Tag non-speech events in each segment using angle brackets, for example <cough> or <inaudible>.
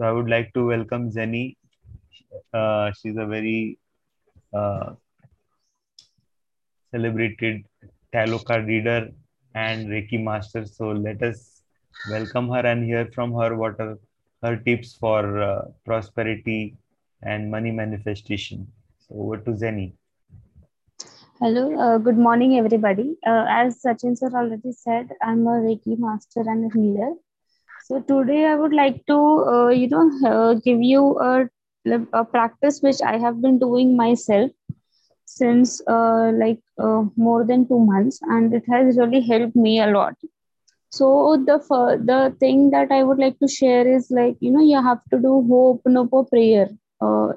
So I would like to welcome Jenny. Uh, she's a very uh, celebrated tarot card reader and Reiki master. So let us welcome her and hear from her what are her tips for uh, prosperity and money manifestation. So over to Zenny. Hello, uh, good morning, everybody. Uh, as Sachin sir already said, I'm a Reiki master and a healer. So today I would like to, uh, you know, uh, give you a, a practice which I have been doing myself since uh, like uh, more than two months, and it has really helped me a lot. So the the thing that I would like to share is like, you know, you have to do Ho'oponopo prayer.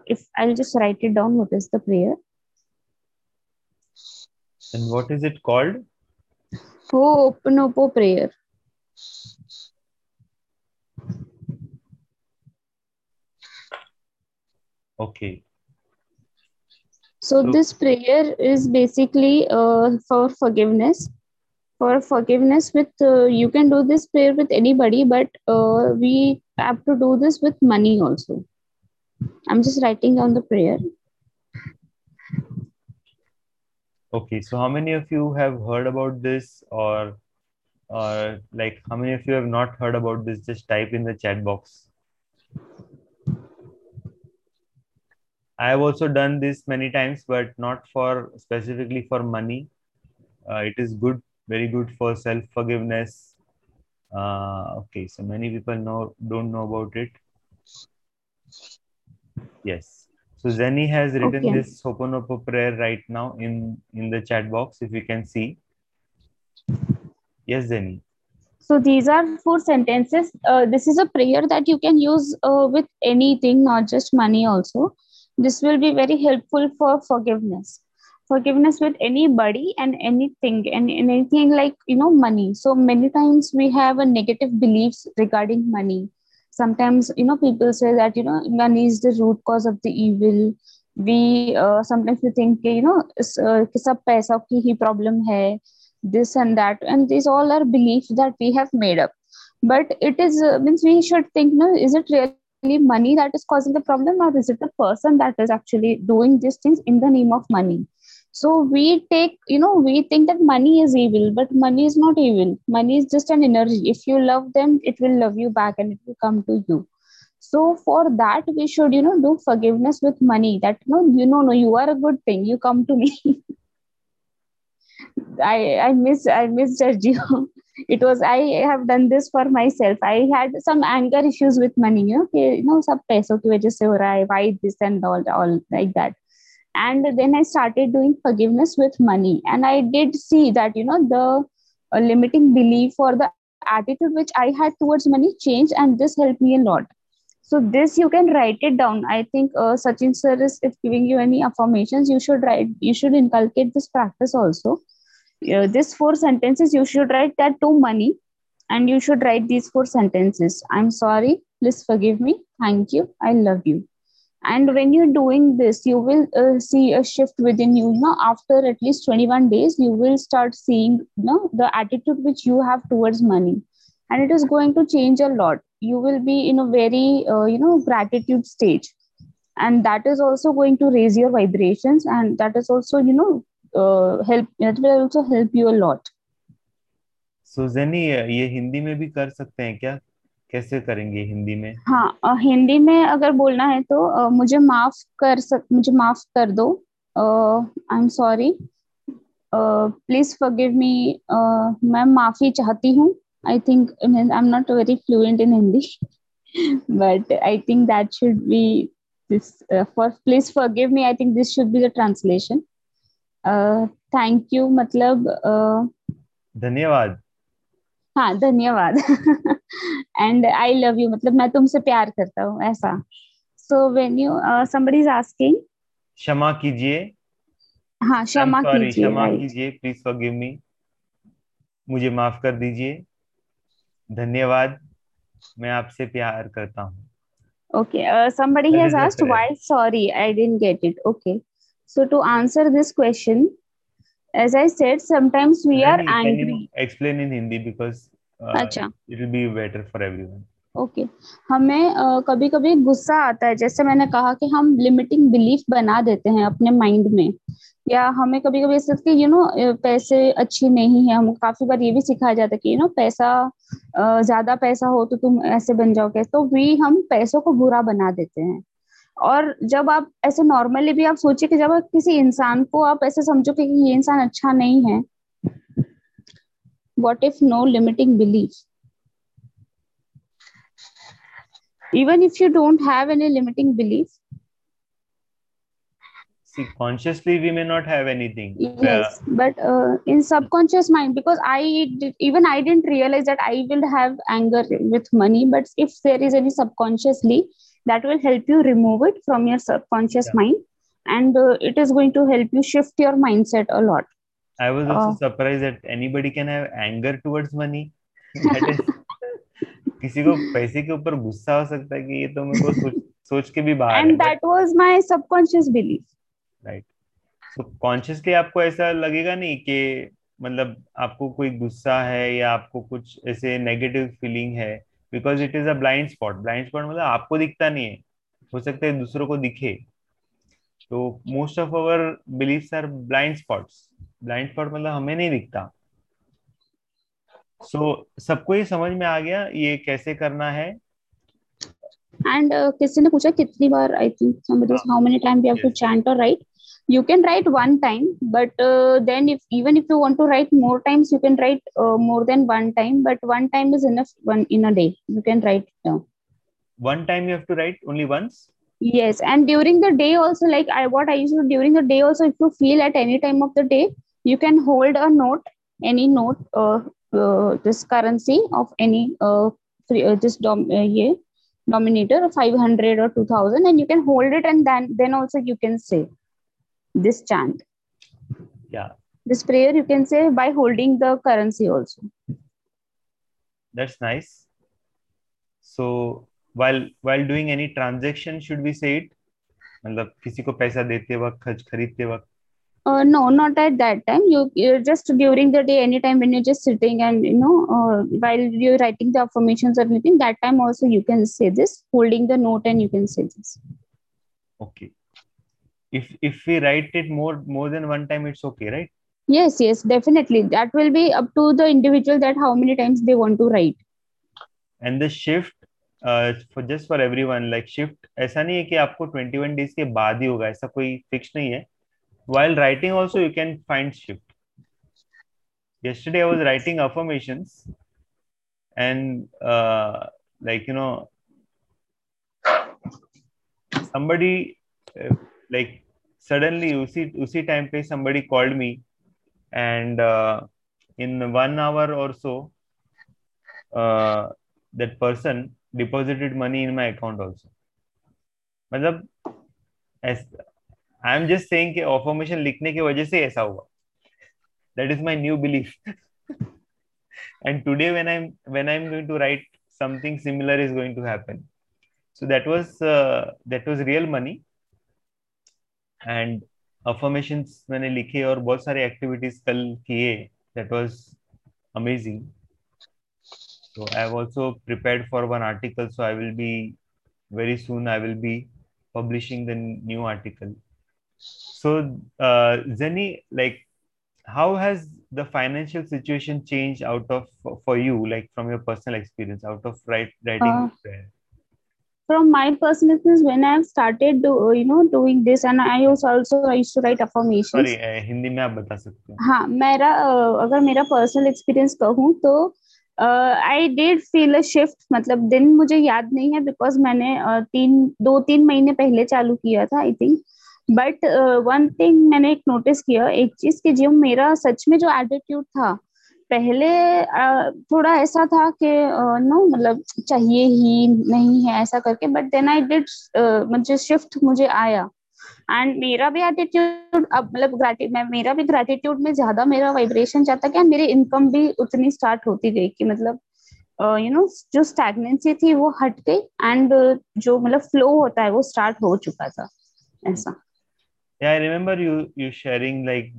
if I'll just write it down, what is the prayer? And what is it called? Ho'oponopo prayer. Okay. So, so this prayer is basically uh, for forgiveness. For forgiveness, with uh, you can do this prayer with anybody, but uh, we have to do this with money also. I'm just writing down the prayer. Okay, so how many of you have heard about this or or like how many of you have not heard about this? Just type in the chat box. I have also done this many times, but not for specifically for money. Uh, it is good, very good for self forgiveness. Uh, okay, so many people know don't know about it. Yes. So Zenny has written okay. this Ho'oponopo prayer right now in, in the chat box, if you can see. Yes, Zenny. So these are four sentences. Uh, this is a prayer that you can use uh, with anything, not just money also. This will be very helpful for forgiveness. Forgiveness with anybody and anything and anything like, you know, money. So many times we have a negative beliefs regarding money sometimes you know people say that you know money is the root cause of the evil we uh, sometimes we think you know uh, paisa ki hi problem hai this and that and these all are beliefs that we have made up but it is uh, means we should think no is it really money that is causing the problem or is it the person that is actually doing these things in the name of money? So we take you know we think that money is evil but money is not evil. Money is just an energy. If you love them it will love you back and it will come to you. So for that we should you know do forgiveness with money that no you know no you are a good thing. You come to me. <laughs> I i miss i misjudged you it was i have done this for myself. I had some anger issues with money you know you know sab paison ki wajah se ho raha hai why this and all all like that. And then i started doing forgiveness with money. And i did see that you know the uh, limiting belief or the attitude which i had towards money changed and this helped me a lot. So this you can write it down. I think uh, sachin sir is if giving you any affirmations. You should write you should inculcate this practice also uh, this four sentences you should write that to money and you should write these four sentences. I'm sorry. Please forgive me. Thank you. I love you. And when you're doing this you will uh, see a shift within you. You know after at least 21 days you will start seeing you know the attitude which you have towards money and it is going to change a lot. You will be in a very uh, you know gratitude stage. And that is also going to raise your vibrations. And that is also you know Uh, help that will also help you a lot. So zeni ye hindi mein bhi kar sakte hain kya कैसे करेंगे हिंदी में? हाँ आ, हिंदी में अगर बोलना है तो आ, मुझे माफ़ कर सक मुझे माफ़ कर दो। I am sorry please forgive me मैं माफ़ी चाहती हूँ। I think I am not very fluent in Hindi but I think that should be this for please forgive me I think this should be the translation uh, you मतलब धन्यवाद। हाँ धन्यवाद। And I love you मतलब मैं तुमसे प्यार करता हूँ ऐसा। So when you somebody is asking क्षमा कीजिए। हाँ क्षमा कीजिए क्षमा कीजिए प्लीज़ फॉरगिव मी मुझे माफ़ कर दीजिए। धन्यवाद मैं आपसे प्यार करता हूँ। Okay uh, somebody that has asked why sorry i didn't get it okay so to answer this question as I said, sometimes we are angry. explain in Hindi because uh, it will be better for everyone. Okay okay. हमें uh, कभी कभी गुस्सा आता है जैसे मैंने कहा कि हम लिमिटिंग बिलीफ बना देते हैं अपने माइंड में या हमें कभी कभी ऐसा कि यू नो पैसे अच्छी नहीं है हम काफ़ी बार ये भी सिखाया जाता है कि यू नो पैसा ज़्यादा पैसा हो तो तुम ऐसे बन जाओगे तो भी हम पैसों को बुरा बना देते हैं और जब आप ऐसे नॉर्मली भी आप सोचिए कि जब आप किसी इंसान को आप ऐसे समझो कि ये इंसान अच्छा नहीं है what if no limiting belief if you don't have any limiting belief see consciously we may not have anything yes uh, but uh, in subconscious mind because i did, even i didn't realize that i will have anger with money but if there is any subconsciously that will help you remove it from your subconscious yeah. mind and uh, it is going to help you shift your mindset a lot i was also uh, surprised that anybody can have anger towards money that is किसी को पैसे के ऊपर गुस्सा हो सकता है कि ये तो मेरे को सोच सोच के भी बाहर and that was my subconscious belief right so consciously आपको ऐसा लगेगा नहीं कि मतलब आपको कोई गुस्सा है या आपको कुछ ऐसे नेगेटिव फीलिंग है because it is a blind spot blind spot मतलब आपको दिखता नहीं है। हो सकता है दूसरों को दिखे। तो most of our beliefs are blind spots blind spot मतलब हमें नहीं दिखता। सो so, सबको ही समझ में आ गया ये कैसे करना है? एंड uh, किसी ने पूछा कितनी बार I think somebody how many time we have to chant और write you can write one time but uh, then if even if you want to write more times you can write uh, more than one time but one time is enough one in a day. You can write down. One time you have to write only once? Yes and during the day also like i what i used to during the day also if you feel at any time of the day you can hold a note any note uh, uh, this currency of any uh, uh, this dom uh, yeah, denominator 500 or 2000 and you can hold it and then then also you can say this chant yeah this prayer you can say by holding the currency also that's nice so while while doing any transaction should we say it मतलब किसी को पैसा देते वक्त खरीदते वक्त uh, no, not at that time. You, you just during the day, anytime when you're just sitting and you know, uh, while you're writing the affirmations or anything, that time also you can say this, holding the note, and you can say this. Okay. If if we write it more more than one time, it's okay, right? Yes, yes, definitely. That will be up to the individual that how many times they want to write. And the shift uh, for just for everyone like shift ऐसा नहीं है कि आपको 21 days के बाद ही होगा ऐसा कोई फिक्स नहीं है while writing also you can find shift yesterday i was writing affirmations and uh, like you know somebody uh, like suddenly usi usi time pe somebody called me and uh, in one hour or so uh, that person deposited money in my account also मतलब I am just saying कि affirmation लिखने की वजह से ऐसा हुआ that is my new belief and today when i'm when i'm going to write something similar is going to happen so that was uh, that was real money and affirmation मैंने लिखे और बहुत सारे एक्टिविटीज़ कल किए. That was amazing so I have also prepare for one article so I will be very soon I will be publishing the new article so Jenny like how has the financial situation change out of for you like from your personal experience out of write writing from my personal experience, when I have started, do, you know, doing this, and I also also I used to write affirmations. Sorry, uh, Hindi में आप बता सकते हो? हाँ, मेरा uh, अगर मेरा personal experience कहूँ तो I did feel a shift मतलब दिन मुझे याद नहीं है बिकॉज़ मैंने uh, तीन दो तीन महीने पहले चालू किया था I think but one thing मैंने एक नोटिस किया एक चीज़ कि जो मेरा सच में जो एटीट्यूड था पहले थोड़ा ऐसा था कि नो मतलब चाहिए ही नहीं है ऐसा करके बट देन आई डिड मुझे शिफ्ट मुझे आया। एंड मेरा भी एटीट्यूड अब मतलब मैं, मेरा भी ग्रेटिट्यूड में ज़्यादा मेरा वाइब्रेशन जाता गया मेरी इनकम भी उतनी स्टार्ट होती गई कि मतलब यू नो जो स्टैगनेंसी थी वो हट गई एंड जो मतलब फ्लो होता है वो स्टार्ट हो चुका था, ऐसा। I remember you you sharing like,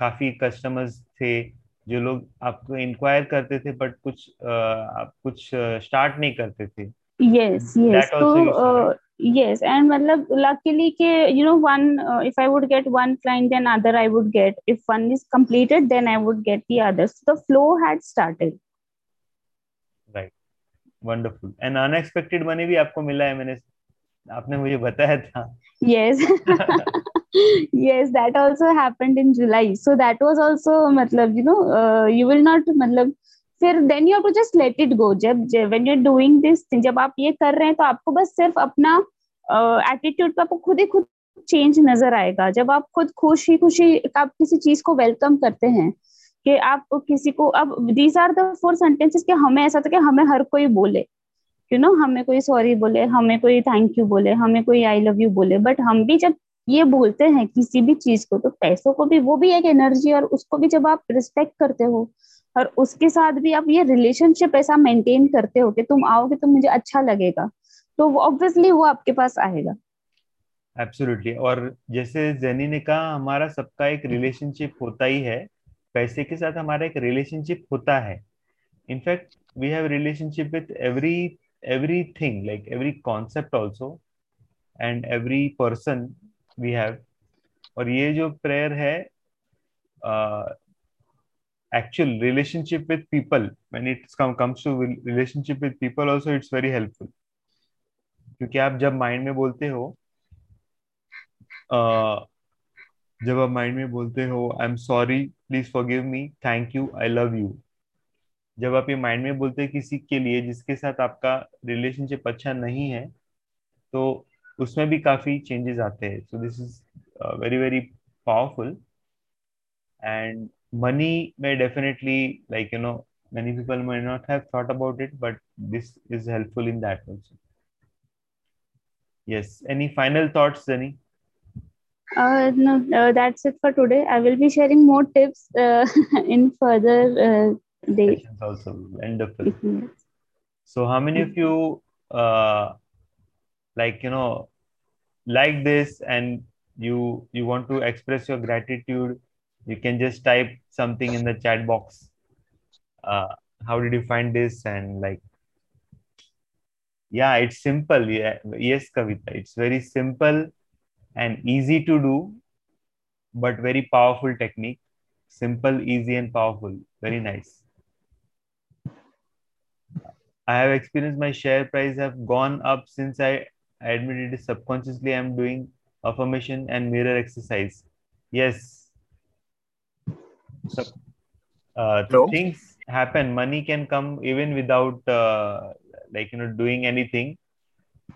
काफ़ी customers थे जो लोग आपको इंक्वायर करते थे बट कुछ आप कुछ स्टार्ट नहीं करते थे। यस यस तो यस एंड मतलब लकीली के you know one if I would get one client then other I would get if one is completed then I would get the others the flow had started right wonderful and unexpected money भी आपको मिला है मैंने आपने मुझे बताया था। Yes. <laughs> <laughs> yes that also happened in july. So that was also matlab you know uh, you will not matlab फिर then you to just let it go जब when you are doing this जब आप ये कर रहे हैं तो आपको बस सिर्फ़ अपना एटीट्यूड uh, आपको खुद ही खुद चेंज नज़र आएगा। जब आप खुद खुशी खुशी आप किसी चीज़ को वेलकम करते हैं कि आप किसी को अब these are the four sentences कि हमें ऐसा था कि हमें हर कोई बोले। यू नो know, हमें कोई सॉरी बोले हमें कोई थैंक यू बोले हमें कोई आई लव यू बोले बट हम भी जब ये बोलते हैं किसी भी चीज़ को तो पैसों को भी वो भी एक एनर्जी और उसको भी जब आप रिस्पेक्ट करते हो और उसके साथ भी आप ये रिलेशनशिप ऐसा मेंटेन करते हो कि तुम आओगे तो मुझे अच्छा लगेगा तो ऑब्वियसली वो आपके पास आएगा। एब्सोल्युटली और जैसे जेनी ने कहा हमारा सबका एक रिलेशनशिप होता ही है पैसे के साथ हमारा एक रिलेशनशिप होता है। In fact we have relationship with every everything like every concept also and every person we have. और ये जो प्रेयर है relationship with people when it come, comes to relationship with people also it's very helpful. क्योंकि आप जब mind में बोलते हो uh, जब आप माइंड में बोलते हो I am sorry please forgive me thank you I love you जब आप ये माइंड में बोलते हैं किसी के लिए जिसके साथ आपका रिलेशनशिप अच्छा नहीं है तो उसमें भी काफी चेंजेस आते हैं so this is very very powerful and money may definitely like you know many people may not have thought about it but this is helpful in that also yes any final thoughts Zani? Uh, no, uh, that's it for today. I will be sharing more tips uh, <laughs> in further uh, days. Also wonderful. Yes. So, how many of you uh, like you know like this and you you want to express your gratitude you can just type something in the chat box. Uh, how did you find this? And like yeah it's simple. Yeah yes kavita it's very simple and easy to do but very powerful technique. Simple easy and powerful. Very nice. I have experienced my share price have gone up since i admitted subconsciously i'm doing affirmation and mirror exercise yes so uh, things happen money can come even without uh, like you know doing anything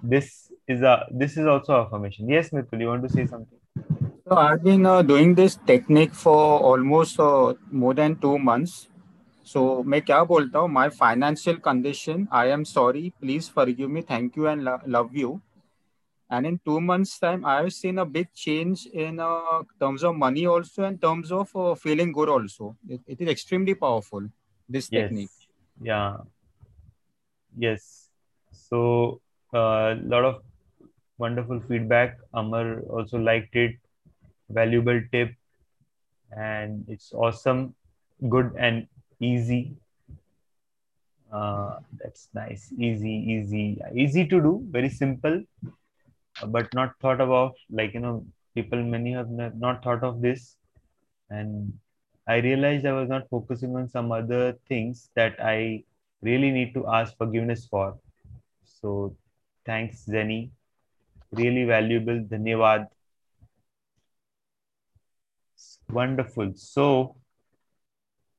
this is a this is also affirmation yes Mithul, you want to say something so i've been uh, doing this technique for almost uh, more than two months so मैं क्या बोलता हूँ my financial condition I am sorry please forgive me thank you and lo- love you and in two months time i have seen a big change in uh, terms of money also in terms of uh, feeling good also. It, it is extremely powerful this yes. technique. Yeah. Yes. So a uh, lot of wonderful feedback. Amar also liked it. Valuable tip. And it's awesome good and easy. Uh, that's nice. Easy easy. Easy to do. Very simple but not thought about like you know people many have not thought of this. And i realized i was not focusing on some other things that i really need to ask forgiveness for. So thanks Zenny. really valuable. Dhanyawad wonderful. So